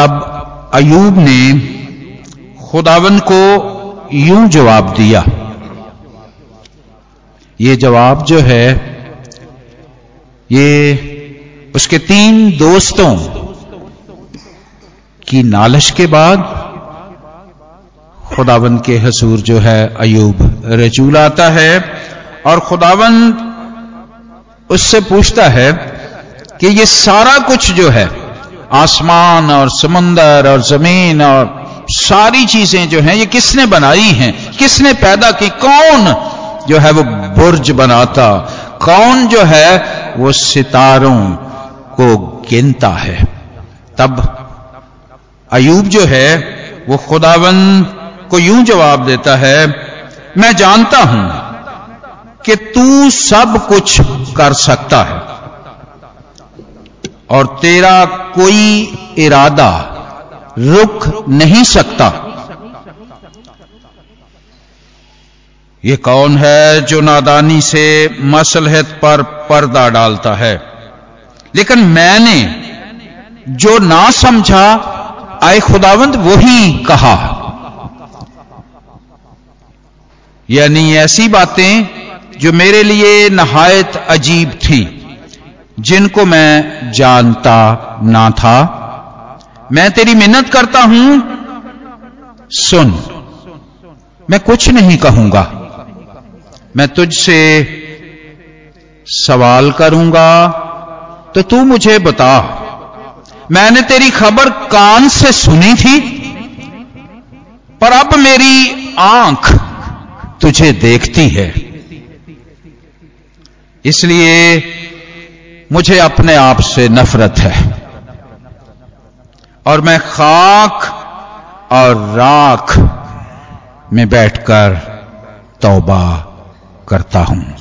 तब अयूब ने खुदावन को यूँ जवाब दिया। ये जवाब जो है, ये उसके तीन दोस्तों की नालश के बाद खुदावन के हसूर जो है, अयूब रजूल आता है और खुदावन उससे पूछता है कि ये सारा कुछ जो है आसमान और समंदर और ज़मीन और सारी चीज़ें जो हैं, ये किसने बनाई हैं? किसने पैदा की? कौन जो है वो बुर्ज बनाता? कौन जो है वो सितारों को गिनता है? तब अयूब जो है, वो खुदावन को यूँ जवाब देता है, मैं जानता हूँ कि तू सब कुछ कर सकता है। और तेरा कोई इरादा रुक नहीं सकता। ये कौन है जो नादानी से मसलहत पर पर्दा डालता है? लेकिन मैंने जो ना समझा, आए खुदावंद, वही कहा। यानी ऐसी बातें जो मेरे लिए नहायत अजीब थी। जिनको मैं जानता ना था। मैं तेरी मिन्नत करता हूँ। सुन, मैं कुछ नहीं कहूँगा। मैं तुझसे सवाल करूँगा तो तू मुझे बता। मैंने तेरी खबर कान से सुनी थी, पर अब मेरी आँख तुझे देखती है। इसलिए मुझे अपने आप से नफरत है। और मैं खाक और राख में बैठकर तौबा करता हूँ।